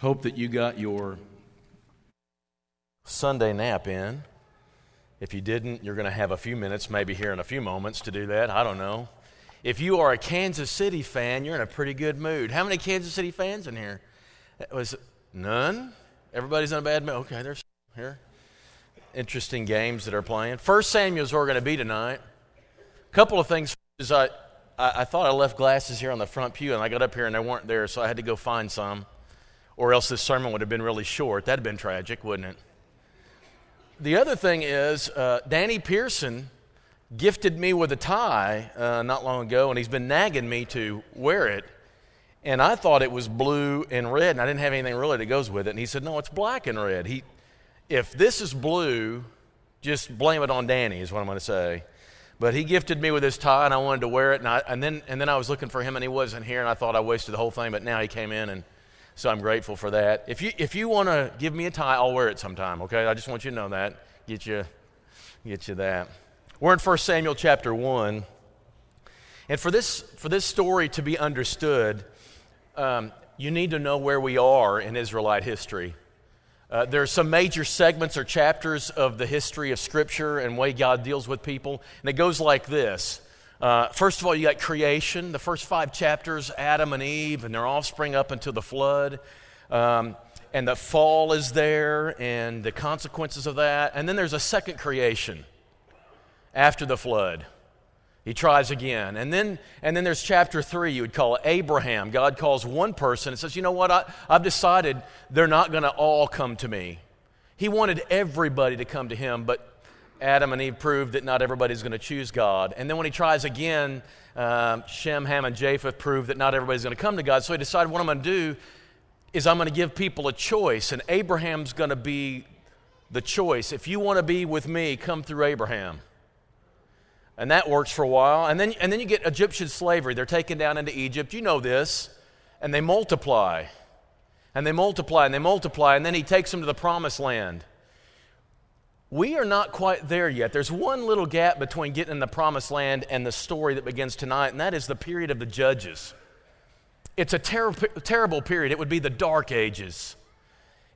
Hope that you got your Sunday nap in. If you didn't, you're going to have a few minutes, maybe here in a few moments, to do that. I don't know. If you are a Kansas City fan, you're in a pretty good mood. How many Kansas City fans in here? It was none. Everybody's in a bad mood. Okay, there's here. Interesting games that are playing. First Samuel's we're going to be tonight. A couple of things. Is I, I, I thought I left glasses here on the front pew, and I got up here and they weren't there, so I had to go find some or else this sermon would have been really short. That'd have been tragic, wouldn't it? The other thing is, uh, Danny Pearson gifted me with a tie uh, not long ago, and he's been nagging me to wear it. And I thought it was blue and red, and I didn't have anything really that goes with it. And he said, No, it's black and red. He, if this is blue, just blame it on Danny, is what I'm going to say. But he gifted me with his tie, and I wanted to wear it. And, I, and, then, and then I was looking for him, and he wasn't here, and I thought I wasted the whole thing. But now he came in, and so I'm grateful for that. If you, if you want to give me a tie, I'll wear it sometime, okay? I just want you to know that. Get you, get you that. We're in 1 Samuel chapter 1. And for this, for this story to be understood, um, you need to know where we are in Israelite history. Uh, there are some major segments or chapters of the history of Scripture and way God deals with people, and it goes like this uh, first of all, you got creation, the first five chapters Adam and Eve and their offspring up until the flood. Um, and the fall is there and the consequences of that. And then there's a second creation after the flood. He tries again. And then, and then there's chapter three, you would call it Abraham. God calls one person and says, You know what? I, I've decided they're not going to all come to me. He wanted everybody to come to him, but Adam and Eve proved that not everybody's going to choose God. And then when he tries again, um, Shem, Ham, and Japheth prove that not everybody's going to come to God. So he decided what I'm going to do is I'm going to give people a choice, and Abraham's going to be the choice. If you want to be with me, come through Abraham. And that works for a while. And then, and then you get Egyptian slavery. They're taken down into Egypt. You know this. And they multiply. And they multiply and they multiply. And then he takes them to the promised land. We are not quite there yet. There's one little gap between getting in the promised land and the story that begins tonight, and that is the period of the judges. It's a ter- terrible period. It would be the dark ages.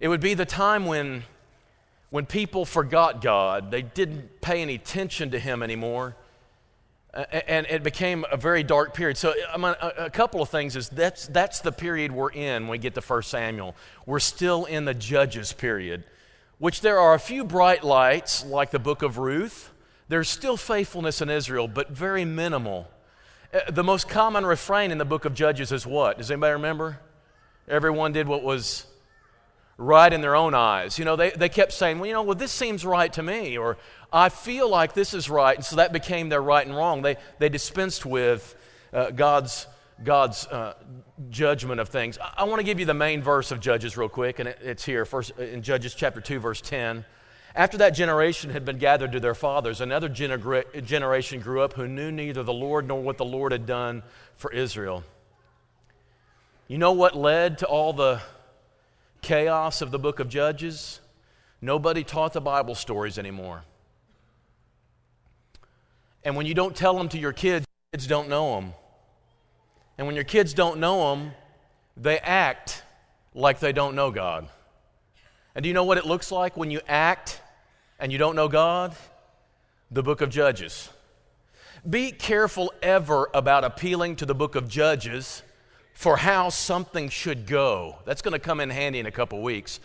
It would be the time when, when people forgot God, they didn't pay any attention to Him anymore. Uh, and it became a very dark period. So, a couple of things is that's, that's the period we're in when we get to 1 Samuel. We're still in the judges period which there are a few bright lights, like the book of Ruth. There's still faithfulness in Israel, but very minimal. Uh, the most common refrain in the book of Judges is what? Does anybody remember? Everyone did what was right in their own eyes. You know, they, they kept saying, well, you know, well, this seems right to me, or I feel like this is right. And so that became their right and wrong. They, they dispensed with uh, God's God's uh, judgment of things. I, I want to give you the main verse of Judges real quick, and it, it's here, first uh, in Judges chapter 2, verse 10. After that generation had been gathered to their fathers, another gener- generation grew up who knew neither the Lord nor what the Lord had done for Israel. You know what led to all the chaos of the book of Judges? Nobody taught the Bible stories anymore. And when you don't tell them to your kids, kids don't know them. And when your kids don't know them, they act like they don't know God. And do you know what it looks like when you act and you don't know God? The book of Judges. Be careful ever about appealing to the book of Judges for how something should go. That's going to come in handy in a couple weeks.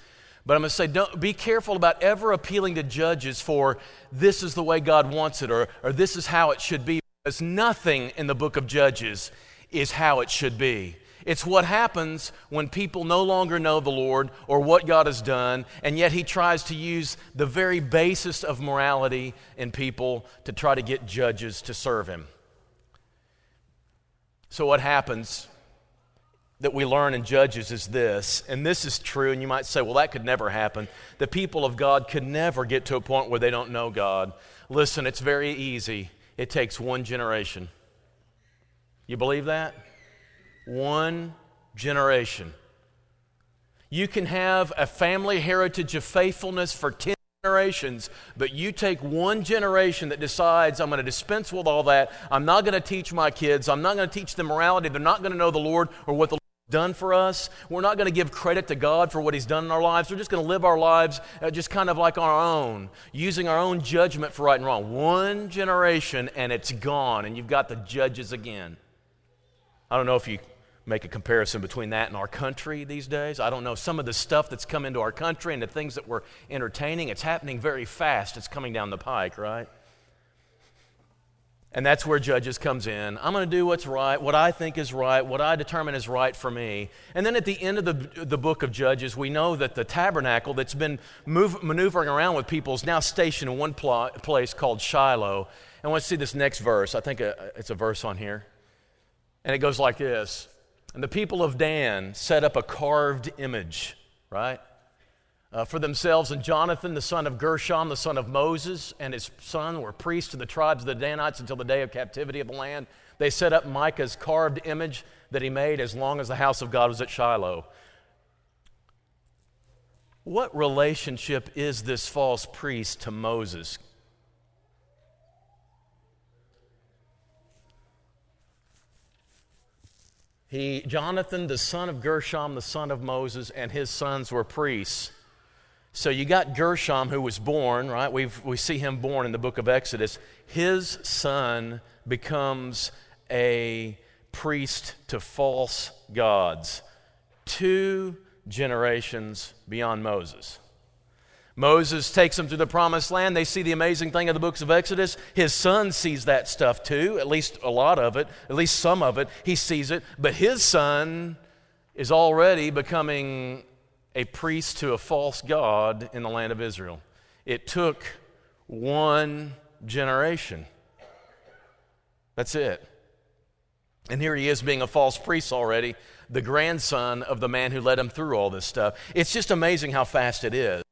But I'm going to say, don't, be careful about ever appealing to judges for this is the way God wants it or, or this is how it should be. Because nothing in the book of Judges is how it should be. It's what happens when people no longer know the Lord or what God has done, and yet He tries to use the very basis of morality in people to try to get judges to serve Him. So, what happens that we learn in Judges is this, and this is true, and you might say, well, that could never happen. The people of God could never get to a point where they don't know God. Listen, it's very easy, it takes one generation. You believe that? One generation. You can have a family heritage of faithfulness for 10 generations, but you take one generation that decides, I'm going to dispense with all that. I'm not going to teach my kids. I'm not going to teach them morality. They're not going to know the Lord or what the Lord has done for us. We're not going to give credit to God for what He's done in our lives. We're just going to live our lives uh, just kind of like our own, using our own judgment for right and wrong. One generation and it's gone, and you've got the judges again. I don't know if you make a comparison between that and our country these days. I don't know. Some of the stuff that's come into our country and the things that we're entertaining, it's happening very fast. It's coming down the pike, right? And that's where Judges comes in. I'm going to do what's right, what I think is right, what I determine is right for me. And then at the end of the, the book of Judges, we know that the tabernacle that's been move, maneuvering around with people is now stationed in one pl- place called Shiloh. And let's see this next verse. I think uh, it's a verse on here. And it goes like this And the people of Dan set up a carved image, right? uh, for themselves. And Jonathan, the son of Gershom, the son of Moses, and his son were priests to the tribes of the Danites until the day of captivity of the land. They set up Micah's carved image that he made as long as the house of God was at Shiloh. What relationship is this false priest to Moses? He, Jonathan, the son of Gershom, the son of Moses, and his sons were priests. So you got Gershom who was born, right? we we see him born in the book of Exodus. His son becomes a priest to false gods, two generations beyond Moses. Moses takes them to the promised land. They see the amazing thing of the books of Exodus. His son sees that stuff too, at least a lot of it, at least some of it. He sees it. But his son is already becoming a priest to a false God in the land of Israel. It took one generation. That's it. And here he is being a false priest already, the grandson of the man who led him through all this stuff. It's just amazing how fast it is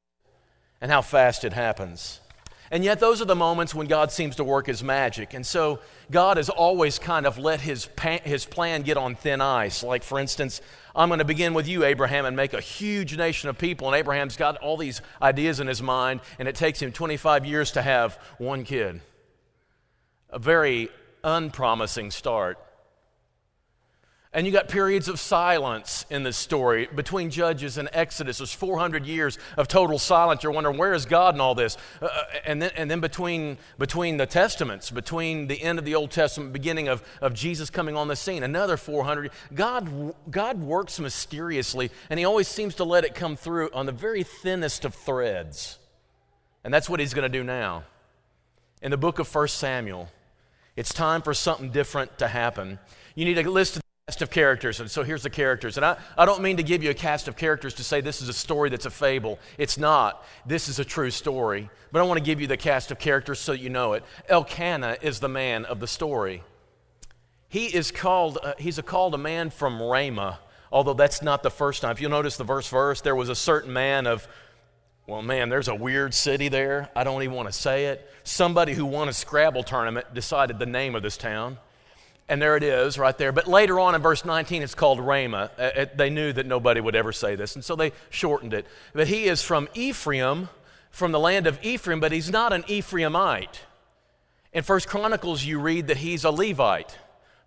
and how fast it happens. And yet, those are the moments when God seems to work his magic. And so, God has always kind of let his, his plan get on thin ice. Like, for instance, I'm going to begin with you, Abraham, and make a huge nation of people. And Abraham's got all these ideas in his mind, and it takes him 25 years to have one kid. A very unpromising start. And you got periods of silence in this story. Between Judges and Exodus, there's 400 years of total silence. You're wondering, where is God in all this? Uh, uh, and then, and then between, between the Testaments, between the end of the Old Testament, beginning of, of Jesus coming on the scene, another 400. God, God works mysteriously, and He always seems to let it come through on the very thinnest of threads. And that's what He's going to do now. In the book of 1 Samuel, it's time for something different to happen. You need a list cast of characters. And so here's the characters. And I, I don't mean to give you a cast of characters to say this is a story that's a fable. It's not. This is a true story. But I want to give you the cast of characters so you know it. Elkanah is the man of the story. He is called, uh, he's a, called a man from Ramah, although that's not the first time. If you'll notice the verse verse, there was a certain man of, well, man, there's a weird city there. I don't even want to say it. Somebody who won a Scrabble tournament decided the name of this town. And there it is right there. But later on in verse 19, it's called Ramah. Uh, they knew that nobody would ever say this, and so they shortened it. But he is from Ephraim, from the land of Ephraim, but he's not an Ephraimite. In First Chronicles, you read that he's a Levite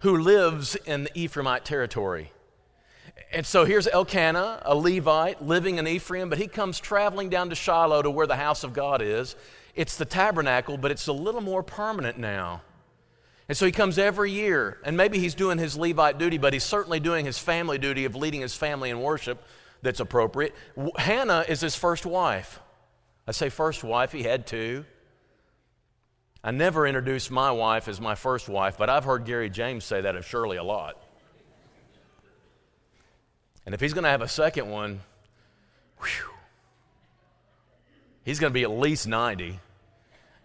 who lives in the Ephraimite territory. And so here's Elkanah, a Levite living in Ephraim, but he comes traveling down to Shiloh to where the house of God is. It's the tabernacle, but it's a little more permanent now. And so he comes every year, and maybe he's doing his Levite duty, but he's certainly doing his family duty of leading his family in worship that's appropriate. Hannah is his first wife. I say first wife, he had two. I never introduced my wife as my first wife, but I've heard Gary James say that of Shirley a lot. And if he's going to have a second one, whew, he's going to be at least 90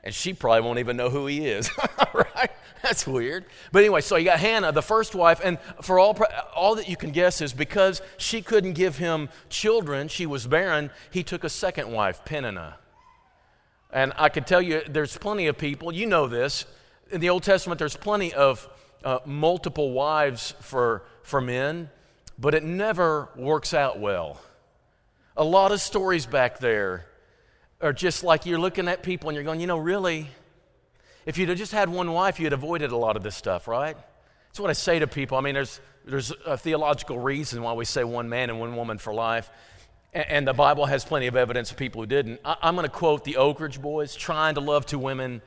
and she probably won't even know who he is. right? That's weird. But anyway, so you got Hannah, the first wife, and for all all that you can guess is because she couldn't give him children, she was barren. He took a second wife, Peninnah. And I can tell you, there's plenty of people. You know this in the Old Testament. There's plenty of uh, multiple wives for for men, but it never works out well. A lot of stories back there are just like you're looking at people and you're going, you know, really, if you'd just had one wife, you'd avoided a lot of this stuff, right? That's what I say to people. I mean, there's, there's a theological reason why we say one man and one woman for life. And, and the Bible has plenty of evidence of people who didn't. I, I'm going to quote the Oak Ridge Boys trying to love two women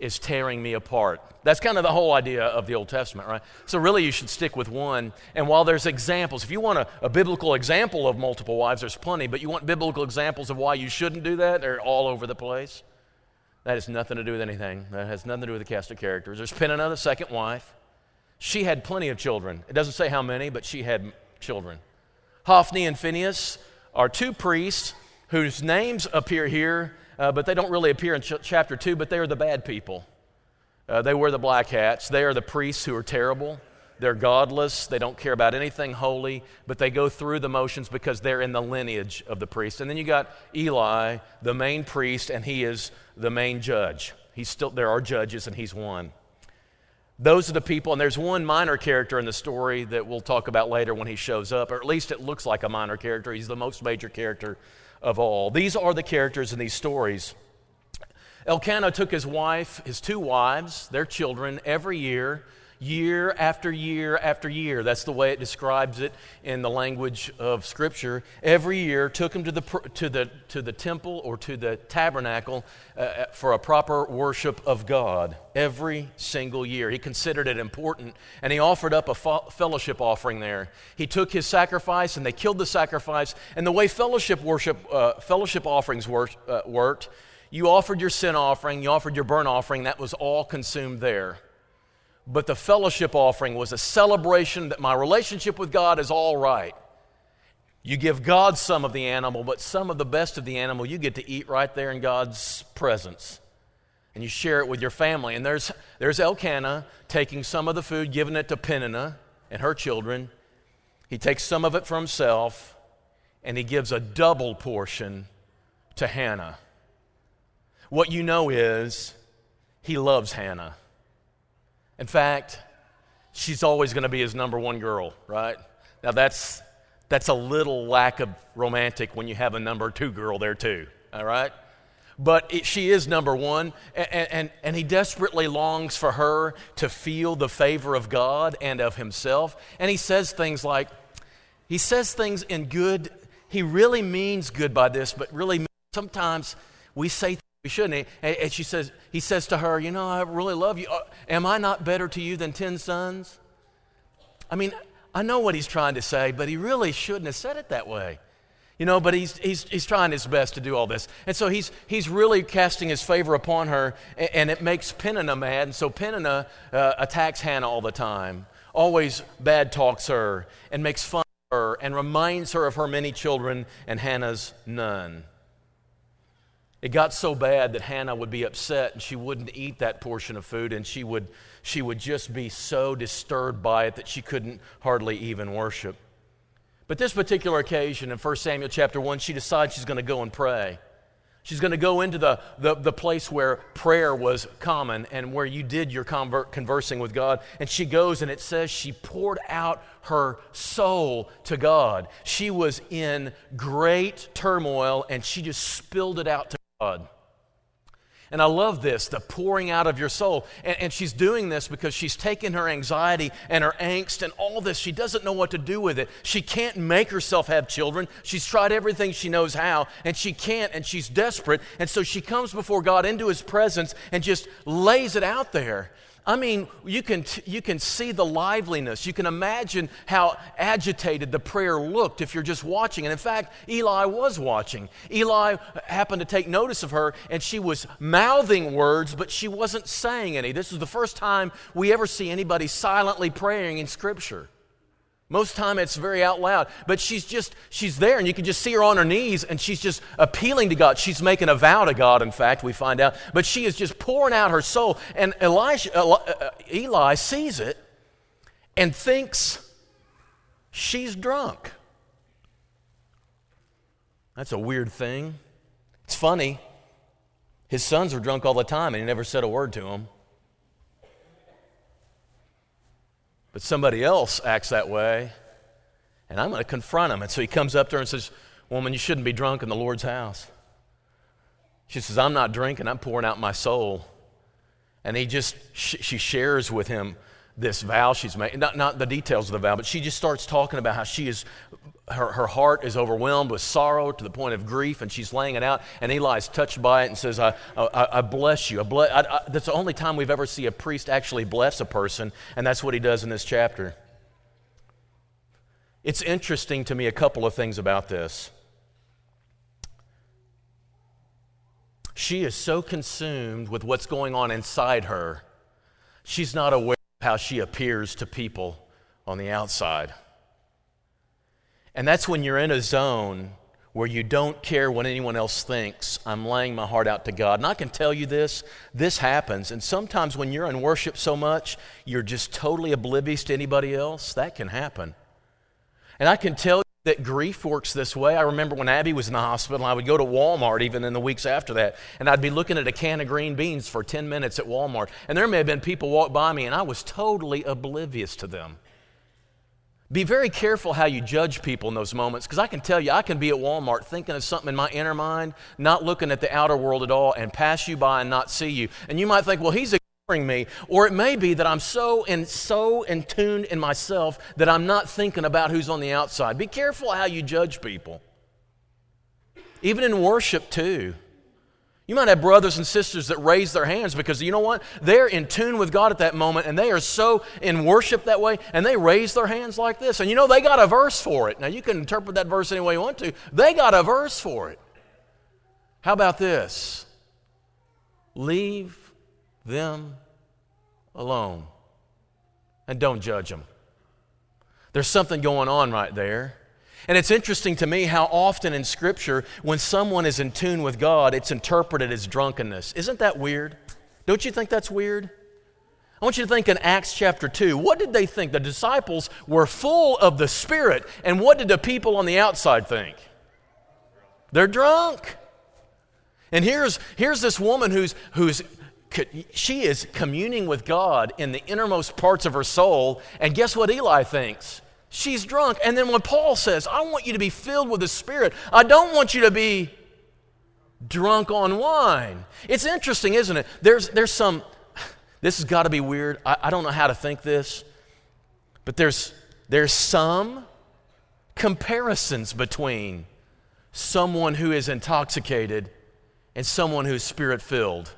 is tearing me apart. That's kind of the whole idea of the Old Testament, right? So, really, you should stick with one. And while there's examples, if you want a, a, biblical example of multiple wives, there's plenty, but you want biblical examples of why you shouldn't do that, they're all over the place. That has nothing to do with anything. That has nothing to do with the cast of characters. There's Peninnah, the second wife. She had plenty of children. It doesn't say how many, but she had children. Hophni and Phineas are two priests whose names appear here, uh, but they don't really appear in ch- chapter 2, but they are the bad people. Uh, they wear the black hats. They are the priests who are terrible. They're godless. They don't care about anything holy, but they go through the motions because they're in the lineage of the priest. And then you got Eli, the main priest, and he is the main judge. He's still, there are judges, and he's one. Those are the people, and there's one minor character in the story that we'll talk about later when he shows up, or at least it looks like a minor character. He's the most major character of all. These are the characters in these stories. Elkanah took his wife, his two wives, their children, every year year after year after year. That's the way it describes it in the language of Scripture. Every year took him to the, to the, to the temple or to the tabernacle uh, uh, for a proper worship of God. Every single year. He considered it important and he offered up a fellowship offering there. He took his sacrifice and they killed the sacrifice. And the way fellowship worship, uh, fellowship offerings work, uh, worked, you offered your sin offering, you offered your burnt offering, that was all consumed there. But the fellowship offering was a celebration that my relationship with God is all right. You give God some of the animal, but some of the best of the animal you get to eat right there in God's presence. And you share it with your family. And there's, there's Elkanah taking some of the food, giving it to Peninnah and her children. He takes some of it for himself, and he gives a double portion to Hannah. What you know is he loves Hannah. In fact, she's always going to be his number one girl, right? Now, that's, that's a little lack of romantic when you have a number two girl there, too, all right? But it, she is number one, and, and, and he desperately longs for her to feel the favor of God and of himself. And he says things like, he says things in good, he really means good by this, but really sometimes we say we shouldn't. And she says, he says to her, You know, I really love you. Uh, am I not better to you than 10 sons? I mean, I know what he's trying to say, but he really shouldn't have said it that way. You know, but he's, he's, he's trying his best to do all this. And so he's, he's really casting his favor upon her, and, and it makes Peninnah mad. And so Peninnah uh, attacks Hannah all the time, always bad talks her, and makes fun of her, and reminds her of her many children and Hannah's none. It got so bad that Hannah would be upset and she wouldn't eat that portion of food and she would, she would just be so disturbed by it that she couldn't hardly even worship. But this particular occasion in 1 Samuel chapter 1, she decides she's going to go and pray. She's going to go into the, the, the, place where prayer was common and where you did your convert, conversing with God. And she goes, and it says she poured out her soul to God. She was in great turmoil, and she just spilled it out to God. And I love this, the pouring out of your soul. And, and, she's doing this because she's taken her anxiety and her angst and all this. She doesn't know what to do with it. She can't make herself have children. She's tried everything she knows how, and she can't, and she's desperate. And so she comes before God into his presence and just lays it out there. I mean, you can, you can see the liveliness. You can imagine how agitated the prayer looked if you're just watching. And in fact, Eli was watching. Eli happened to take notice of her, and she was mouthing words, but she wasn't saying any. This is the first time we ever see anybody silently praying in Scripture. Most time it's very out loud, but she's just, she's there and you can just see her on her knees and she's just appealing to God. She's making a vow to God, in fact, we find out. But she is just pouring out her soul. And Elisha, uh, uh, Eli sees it and thinks she's drunk. That's a weird thing. It's funny. His sons were drunk all the time and he never said a word to them. But somebody else acts that way, and I'm going to confront him. And so he comes up to her and says, Woman, you shouldn't be drunk in the Lord's house. She says, I'm not drinking, I'm pouring out my soul. And he just, she shares with him this vow she's made, not, not the details of the vow, but she just starts talking about how she is, her, her heart is overwhelmed with sorrow to the point of grief, and she's laying it out. And Eli is touched by it and says, I, I, I bless you. I bless, I, that's the only time we've ever seen a priest actually bless a person, and that's what he does in this chapter. It's interesting to me a couple of things about this. She is so consumed with what's going on inside her, she's not aware how she appears to people on the outside. And that's when you're in a zone where you don't care what anyone else thinks. I'm laying my heart out to God. And I can tell you this this happens. And sometimes when you're in worship so much, you're just totally oblivious to anybody else. That can happen. And I can tell you that grief works this way. I remember when Abby was in the hospital, I would go to Walmart even in the weeks after that, and I'd be looking at a can of green beans for 10 minutes at Walmart. And there may have been people walk by me, and I was totally oblivious to them. Be very careful how you judge people in those moments because I can tell you, I can be at Walmart thinking of something in my inner mind, not looking at the outer world at all, and pass you by and not see you. And you might think, well, he's me. Or it may be that I'm so and so in tune in myself that I'm not thinking about who's on the outside. Be careful how you judge people. Even in worship, too. You might have brothers and sisters that raise their hands because you know what? They're in tune with God at that moment and they are so in worship that way and they raise their hands like this. And you know, they got a verse for it. Now, you can interpret that verse any way you want to. They got a verse for it. How about this? Leave them alone and don't judge them. There's something going on right there. And it's interesting to me how often in Scripture, when someone is in tune with God, it's interpreted as drunkenness. Isn't that weird? Don't you think that's weird? I want you to think in Acts chapter 2. What did they think? The disciples were full of the Spirit, and what did the people on the outside think? They're drunk. And here's, here's this woman who's, who's she is communing with God in the innermost parts of her soul. And guess what Eli thinks? She's drunk. And then when Paul says, I want you to be filled with the Spirit, I don't want you to be drunk on wine. It's interesting, isn't it? There's, there's some, this has got to be weird. I, I don't know how to think this, but there's, there's some comparisons between someone who is intoxicated and someone who's spirit filled.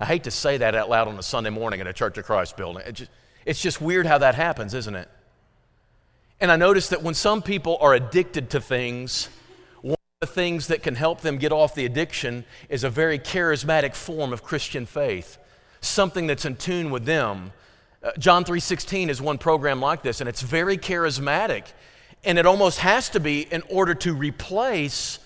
I hate to say that out loud on a Sunday morning in a Church of Christ building. It just, it's just weird how that happens, isn't it? And I notice that when some people are addicted to things, one of the things that can help them get off the addiction is a very charismatic form of Christian faith, something that's in tune with them. Uh, John 3:16 is one program like this and it's very charismatic and it almost has to be in order to replace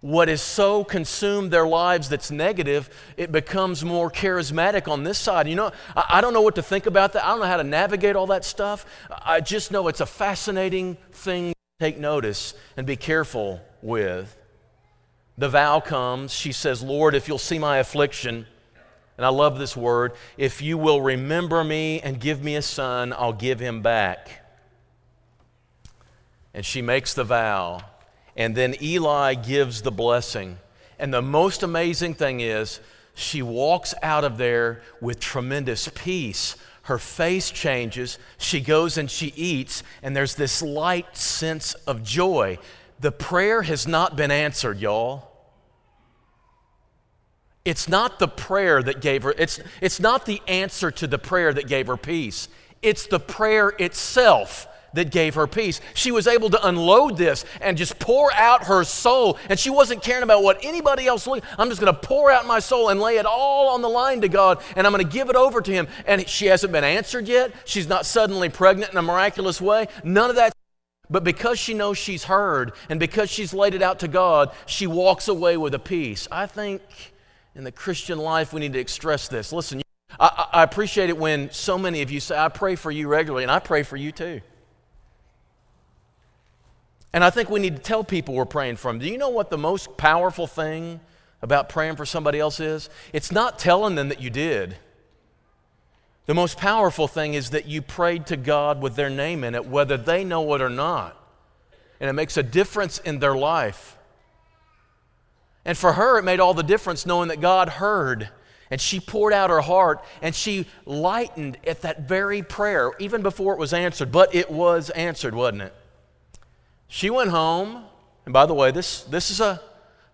what is so consumed their lives that's negative, it becomes more charismatic on this side. You know, I, I, don't know what to think about that. I don't know how to navigate all that stuff. I just know it's a fascinating thing to take notice and be careful with. The vow comes. She says, Lord, if you'll see my affliction, and I love this word, if you will remember me and give me a son, I'll give him back. And she makes the vow. And then Eli gives the blessing. And the most amazing thing is, she walks out of there with tremendous peace. Her face changes. She goes and she eats, and there's this light sense of joy. The prayer has not been answered, y'all. It's not the prayer that gave her, it's, it's not the answer to the prayer that gave her peace. It's the prayer itself that gave her peace. She was able to unload this and just pour out her soul. And she wasn't caring about what anybody else looked. I'm just going to pour out my soul and lay it all on the line to God, and I'm going to give it over to Him. And she hasn't been answered yet. She's not suddenly pregnant in a miraculous way. None of that. But because she knows she's heard and because she's laid it out to God, she walks away with a peace. I think in the Christian life we need to express this. Listen, I, I appreciate it when so many of you say, I pray for you regularly, and I pray for you too. And I think we need to tell people we're praying for them. Do you know what the most powerful thing about praying for somebody else is? It's not telling them that you did. The most powerful thing is that you prayed to God with their name in it, whether they know it or not. And it makes a difference in their life. And for her, it made all the difference knowing that God heard And she poured out her heart and she lightened at that very prayer, even before it was answered. But it was answered, wasn't it? She went home, and by the way, this, this, is, a,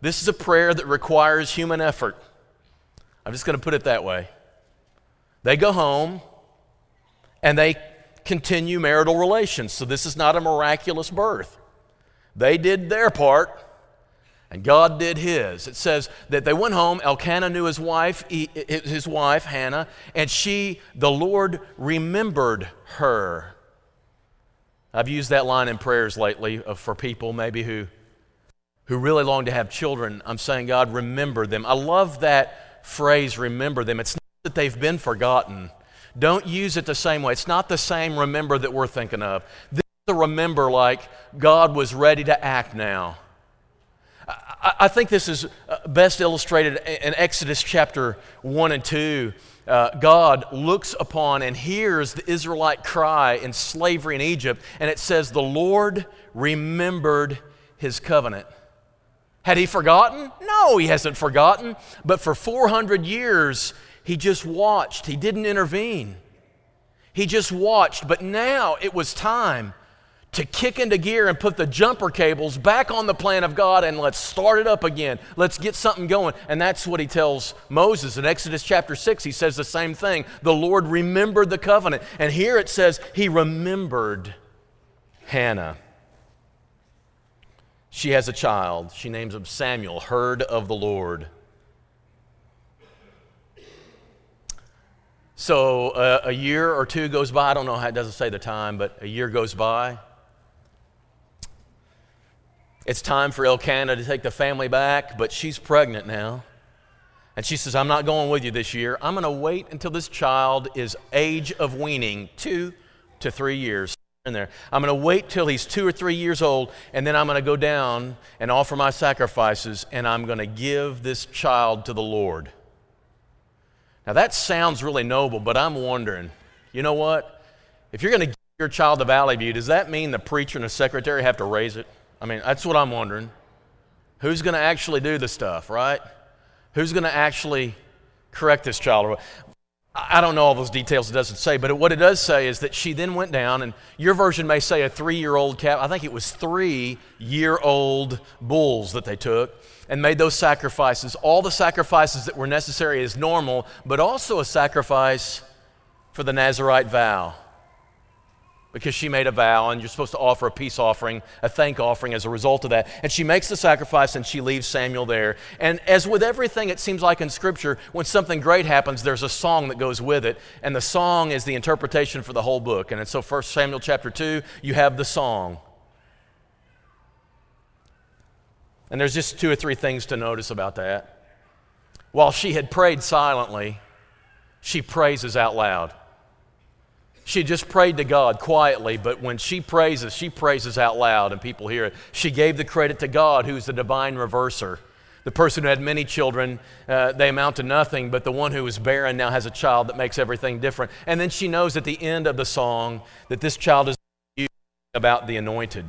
this is a prayer that requires human effort. I'm just going to put it that way. They go home and they continue marital relations. So this is not a miraculous birth. They did their part and God did his. It says that they went home. Elkanah knew his wife, his wife Hannah, and she, the Lord, remembered her. I've used that line in prayers lately for people maybe who, who really long to have children. I'm saying, God, remember them. I love that phrase, remember them. It's not that they've been forgotten. Don't use it the same way. It's not the same remember that we're thinking of. This is a remember like God was ready to act now. I think this is uh, best illustrated in Exodus chapter 1 and 2. Uh, God looks upon and hears the Israelite cry in slavery in Egypt, and it says, The Lord remembered his covenant. Had he forgotten? No, he hasn't forgotten. But for 400 years, he just watched, he didn't intervene. He just watched, but now it was time to kick into gear and put the jumper cables back on the plan of God and let's start it up again. Let's get something going. And that's what he tells Moses in Exodus chapter 6. He says the same thing. The Lord remembered the covenant. And here it says he remembered Hannah. She has a child. She names him Samuel, heard of the Lord. So uh, a year or two goes by. I don't know how it doesn't say the time, but a year goes by. It's time for Elkanah to take the family back, but she's pregnant now. And she says, I'm not going with you this year. I'm going to wait until this child is age of weaning, two to three years. In there. I'm going to wait till he's two or three years old, and then I'm going to go down and offer my sacrifices, and I'm going to give this child to the Lord. Now, that sounds really noble, but I'm wondering, you know what? If you're going to give your child to Valley View, does that mean the preacher and the secretary have to raise it? I mean, that's what I'm wondering. Who's going to actually do the stuff, right? Who's going to actually correct this child? I don't know all those details, it doesn't say, but what it does say is that she then went down, and your version may say a three year old calf. I think it was three year old bulls that they took and made those sacrifices. All the sacrifices that were necessary as normal, but also a sacrifice for the Nazarite vow because she made a vow and you're supposed to offer a peace offering, a thank offering as a result of that. And she makes the sacrifice and she leaves Samuel there. And as with everything, it seems like in Scripture, when something great happens, there's a song that goes with it. And the song is the interpretation for the whole book. And so, 1 Samuel chapter 2, you have the song. And there's just two or three things to notice about that. While she had prayed silently, she praises out loud. She just prayed to God quietly, but when she praises, she praises out loud and people hear it. She gave the credit to God, who's the divine reverser. The person who had many children, uh, they amount to nothing, but the one who was barren now has a child that makes everything different. And then she knows at the end of the song that this child is about the anointed.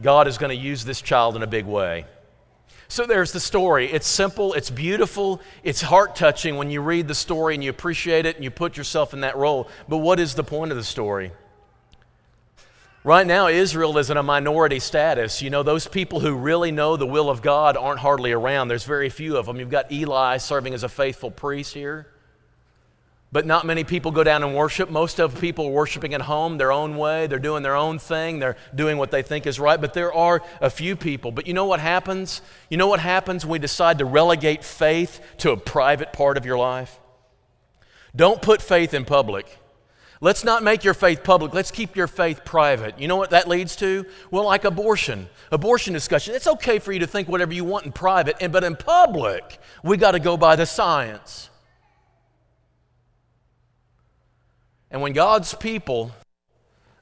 God is going to use this child in a big way. So there's the story. It's simple, it's beautiful, it's heart touching when you read the story and you appreciate it and you put yourself in that role. But what is the point of the story? Right now, Israel is in a minority status. You know, those people who really know the will of God aren't hardly around. There's very few of them. You've got Eli serving as a faithful priest here. But not many people go down and worship. Most of people are worshiping at home their own way. They're doing their own thing. They're doing what they think is right. But there are a few people. But you know what happens? You know what happens when we decide to relegate faith to a private part of your life? Don't put faith in public. Let's not make your faith public. Let's keep your faith private. You know what that leads to? Well, like abortion, abortion discussion. It's okay for you to think whatever you want in private, and, but in public, we got to go by the science. And when God's people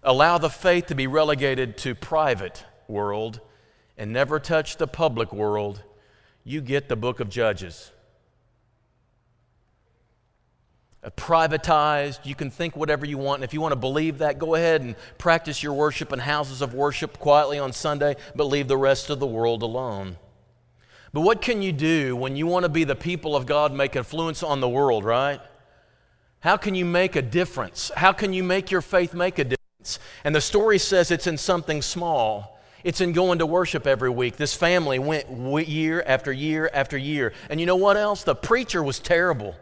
allow the faith to be relegated to private world and never touch the public world, you get the book of Judges. A privatized, you can think whatever you want. And if you want to believe that, go ahead and practice your worship in houses of worship quietly on Sunday, but leave the rest of the world alone. But what can you do when you want to be the people of God, make influence on the world, right? How can you make a difference? How can you make your faith make a difference? And the story says it's in something small. It's in going to worship every week. This family went year after year after year. And you know what else? The preacher was terrible.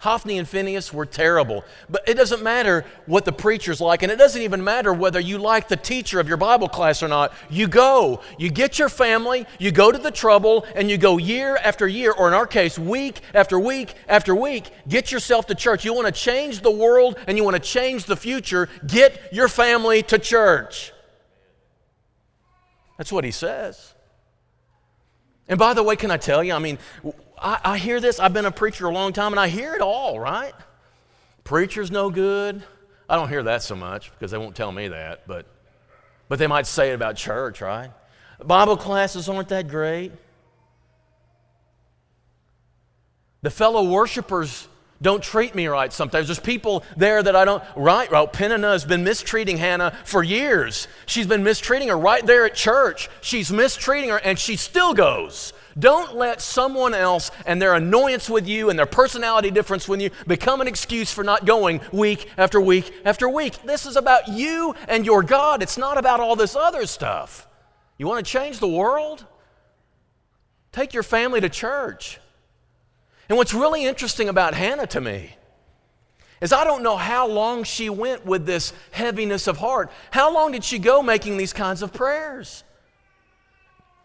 Hophni and Phineas were terrible. But it doesn't matter what the preacher's like, and it doesn't even matter whether you like the teacher of your Bible class or not. You go, you get your family, you go to the trouble, and you go year after year, or in our case, week after week after week. Get yourself to church. You want to change the world and you want to change the future. Get your family to church. That's what he says. And by the way, can I tell you, I mean, I, I hear this. I've been a preacher a long time and I hear it all, right? Preacher's no good. I don't hear that so much because they won't tell me that, but, but they might say it about church, right? Bible classes aren't that great. The fellow worshipers don't treat me right sometimes. There's people there that I don't, right? Well, Peninnah has been mistreating Hannah for years. She's been mistreating her right there at church. She's mistreating her and she still goes. Don't let someone else and their annoyance with you and their personality difference with you become an excuse for not going week after week after week. This is about you and your God. It's not about all this other stuff. You want to change the world? Take your family to church. And what's really interesting about Hannah to me is I don't know how long she went with this heaviness of heart. How long did she go making these kinds of prayers?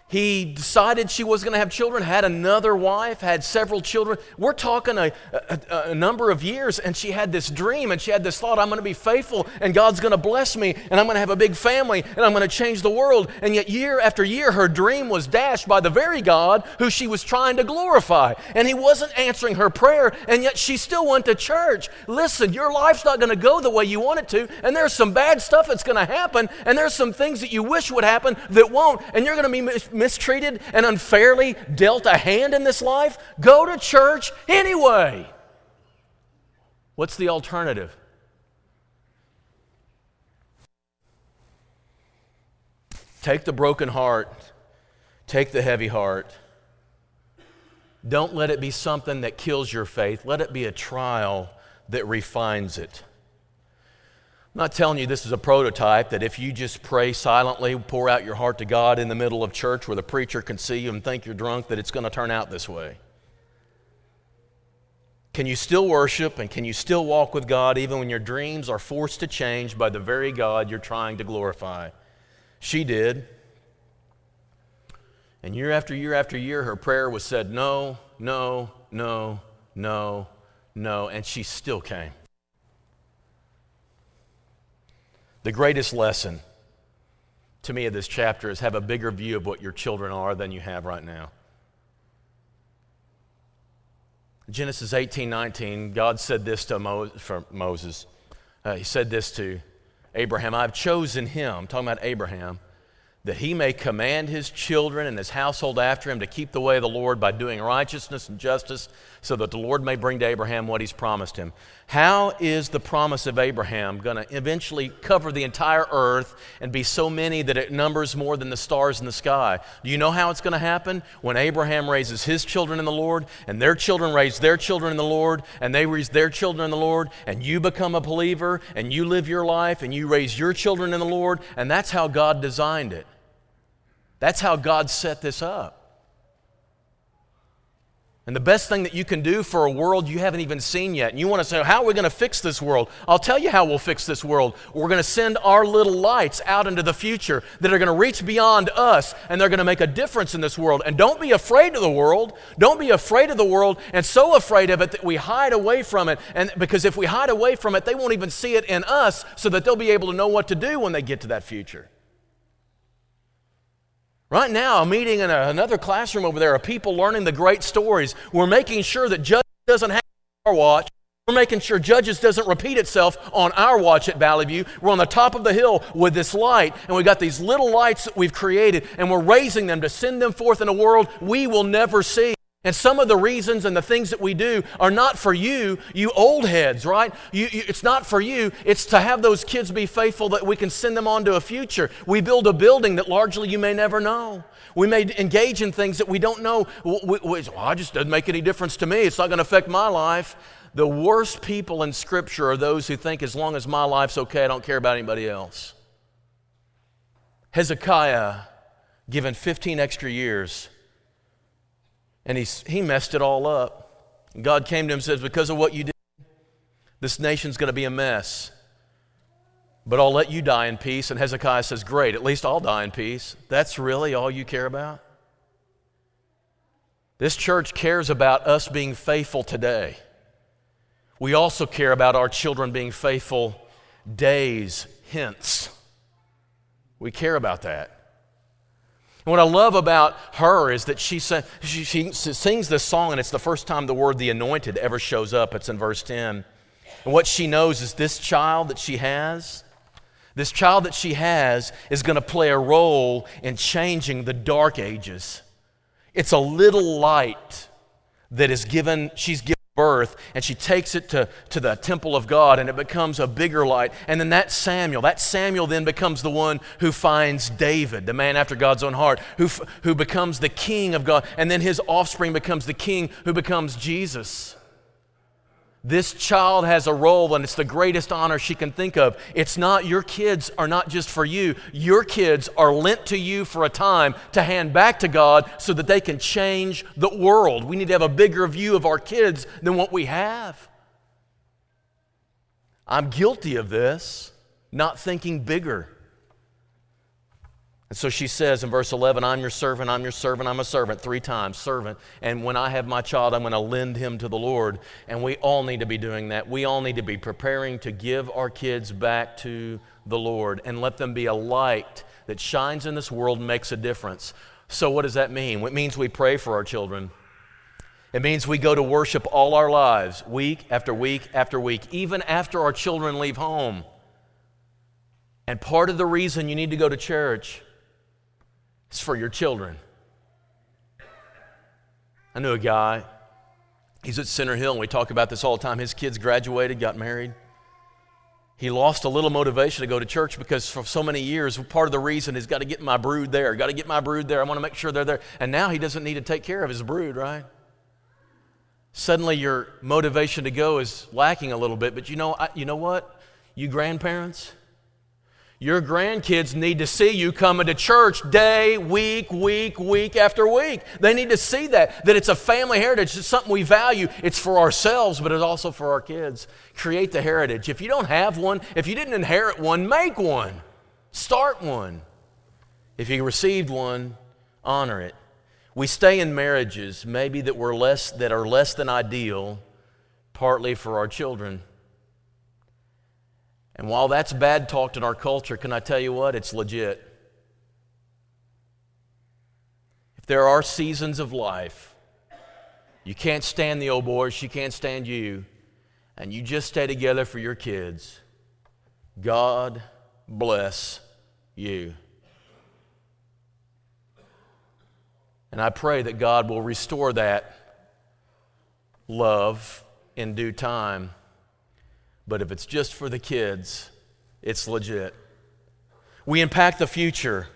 He decided she was going to have children, had another wife, had several children. We're talking a, a, a, number of years, and she had this dream and she had this thought I'm going to be faithful, and God's going to bless me, and I'm going to have a big family, and I'm going to change the world. And yet, year after year, her dream was dashed by the very God who she was trying to glorify. And He wasn't answering her prayer, and yet she still went to church. Listen, your life's not going to go the way you want it to, and there's some bad stuff that's going to happen, and there's some things that you wish would happen that won't, and you're going to be mistreated and unfairly dealt a hand in this life? Go to church anyway. What's the alternative? Take the broken heart, take the heavy heart. Don't let it be something that kills your faith. Let it be a trial that refines it. I'm not telling you this is a prototype that if you just pray silently, pour out your heart to God in the middle of church where the preacher can see you and think you're drunk, that it's going to turn out this way. Can you still worship and can you still walk with God even when your dreams are forced to change by the very God you're trying to glorify? She did. And year after year after year, her prayer was said, No, no, no, no, no, and she still came. The greatest lesson to me of this chapter is have a bigger view of what your children are than you have right now. Genesis 18 19, God said this to Mo- Moses. Uh, he said this to Abraham I've chosen him, I'm talking about Abraham, that he may command his children and his household after him to keep the way of the Lord by doing righteousness and justice, so that the Lord may bring to Abraham what he's promised him. How is the promise of Abraham going to eventually cover the entire earth and be so many that it numbers more than the stars in the sky? Do you know how it's going to happen? When Abraham raises his children in the Lord, and their children raise their children in the Lord, and they raise their children in the Lord, and you become a believer, and you live your life, and you raise your children in the Lord, and that's how God designed it. That's how God set this up. And the best thing that you can do for a world you haven't even seen yet, and you want to say, How are we going to fix this world? I'll tell you how we'll fix this world. We're going to send our little lights out into the future that are going to reach beyond us, and they're going to make a difference in this world. And don't be afraid of the world. Don't be afraid of the world, and so afraid of it that we hide away from it. And because if we hide away from it, they won't even see it in us, so that they'll be able to know what to do when they get to that future. Right now, I'm meeting in a, another classroom over there of people learning the great stories. We're making sure that Judges doesn't have our watch. We're making sure Judges doesn't repeat itself on our watch at Valley View. We're on the top of the hill with this light, and we've got these little lights that we've created, and we're raising them to send them forth in a world we will never see. And some of the reasons and the things that we do are not for you, you old heads, right? You, you, it's not for you. It's to have those kids be faithful that we can send them on to a future. We build a building that largely you may never know. We may engage in things that we don't know. We, we, well, I just doesn't make any difference to me. It's not going to affect my life. The worst people in Scripture are those who think as long as my life's okay, I don't care about anybody else. Hezekiah, given 15 extra years, and he, he messed it all up. God came to him and says, Because of what you did, this nation's going to be a mess. But I'll let you die in peace. And Hezekiah says, Great, at least I'll die in peace. That's really all you care about? This church cares about us being faithful today. We also care about our children being faithful days hence. We care about that. And what I love about her is that she, she, she sings this song, and it's the first time the word the anointed ever shows up. It's in verse 10. And what she knows is this child that she has, this child that she has, is going to play a role in changing the dark ages. It's a little light that is given, she's given birth and she takes it to, to the temple of God and it becomes a bigger light. And then that Samuel, that Samuel then becomes the one who finds David, the man after God's own heart, who, who becomes the king of God. And then his offspring becomes the king who becomes Jesus. This child has a role, and it's the greatest honor she can think of. It's not your kids are not just for you, your kids are lent to you for a time to hand back to God so that they can change the world. We need to have a bigger view of our kids than what we have. I'm guilty of this, not thinking bigger. And so she says in verse 11, I'm your servant, I'm your servant, I'm a servant, three times, servant. And when I have my child, I'm going to lend him to the Lord. And we all need to be doing that. We all need to be preparing to give our kids back to the Lord and let them be a light that shines in this world and makes a difference. So, what does that mean? It means we pray for our children. It means we go to worship all our lives, week after week after week, even after our children leave home. And part of the reason you need to go to church it's for your children. I knew a guy, he's at Center Hill, and we talk about this all the time. His kids graduated, got married. He lost a little motivation to go to church because for so many years, part of the reason is got to get my brood there, got to get my brood there. I want to make sure they're there. And now he doesn't need to take care of his brood, right? Suddenly your motivation to go is lacking a little bit. But you know, you know what? You grandparents, your grandkids need to see you coming to church day, week, week, week after week. They need to see that, that it's a family heritage. It's something we value. It's for ourselves, but it's also for our kids. Create the heritage. If you don't have one, if you didn't inherit one, make one. Start one. If you received one, honor it. We stay in marriages maybe that, we're less, that are less than ideal, partly for our children. And while that's bad talked in our culture, can I tell you what? It's legit. If there are seasons of life, you can't stand the old boy, she can't stand you, and you just stay together for your kids, God bless you. And I pray that God will restore that love in due time. But if it's just for the kids, it's legit. We impact the future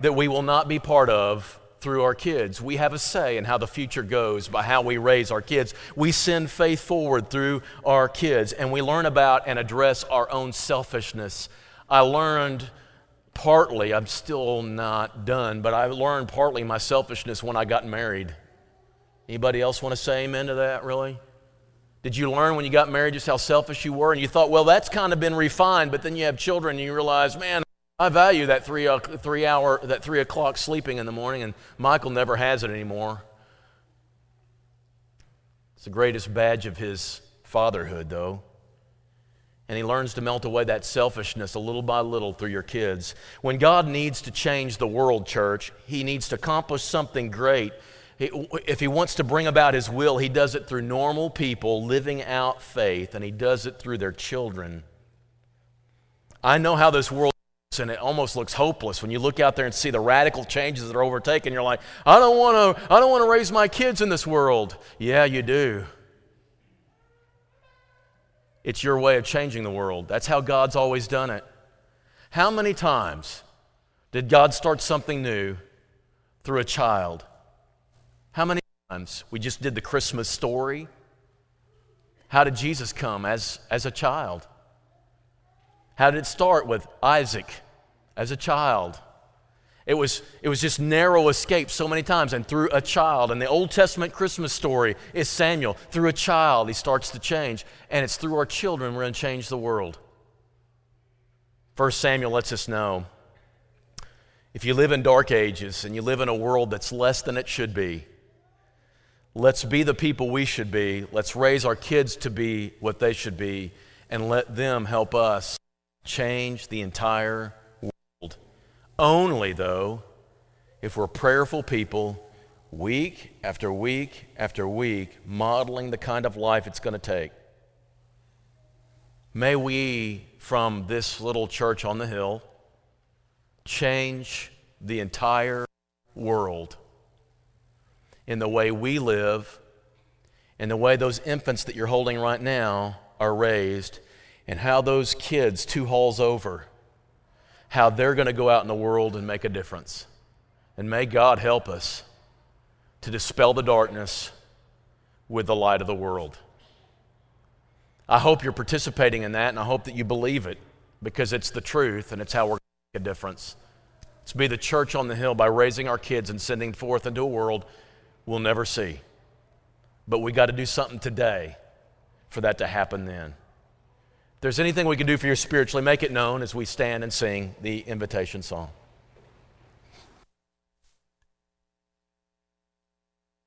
that we will not be part of through our kids. We have a say in how the future goes by how we raise our kids. We send faith forward through our kids, and we learn about and address our own selfishness. I learned partly, I'm still not done, but I learned partly my selfishness when I got married. Anybody else want to say amen to that, really? Did you learn when you got married just how selfish you were? And you thought, well, that's kind of been refined, but then you have children and you realize, man, I value that three, uh, three hour, that three o'clock sleeping in the morning, and Michael never has it anymore. It's the greatest badge of his fatherhood, though. And he learns to melt away that selfishness a little by little through your kids. When God needs to change the world, church, he needs to accomplish something great if he wants to bring about his will, he does it through normal people living out faith, and he does it through their children. I know how this world and it almost looks hopeless when you look out there and see the radical changes that are overtaken. You're like i don't want to i don't want to raise my kids in this world. Yeah you do. It's your way of changing the world. That's how god's always done it. How many times did god start something new through a child how many times we just did the christmas story how did jesus come as as a child how did it start with Isaac as a child? It was, it was just narrow escape so many times, and through a child. And the Old Testament Christmas story is Samuel. Through a child, he starts to change, and it's through our children we're going to change the world. First Samuel lets us know if you live in dark ages and you live in a world that's less than it should be, let's be the people we should be. Let's raise our kids to be what they should be, and let them help us change the entire world. Only, though, if we're prayerful people, week after week after week, modeling the kind of life it's going to take. May we, from this little church on the hill, change the entire world in the way we live, in the way those infants that you're holding right now are raised, and how those kids two halls over, how they're going to go out in the world and make a difference. And may God help us to dispel the darkness with the light of the world. I hope you're participating in that, and I hope that you believe it because it's the truth and it's how we're going to make a difference. Let's be the church on the hill by raising our kids and sending forth into a world we'll never see. But we got to do something today for that to happen then If there's anything we can do for you spiritually, make it known as we stand and sing the invitation song.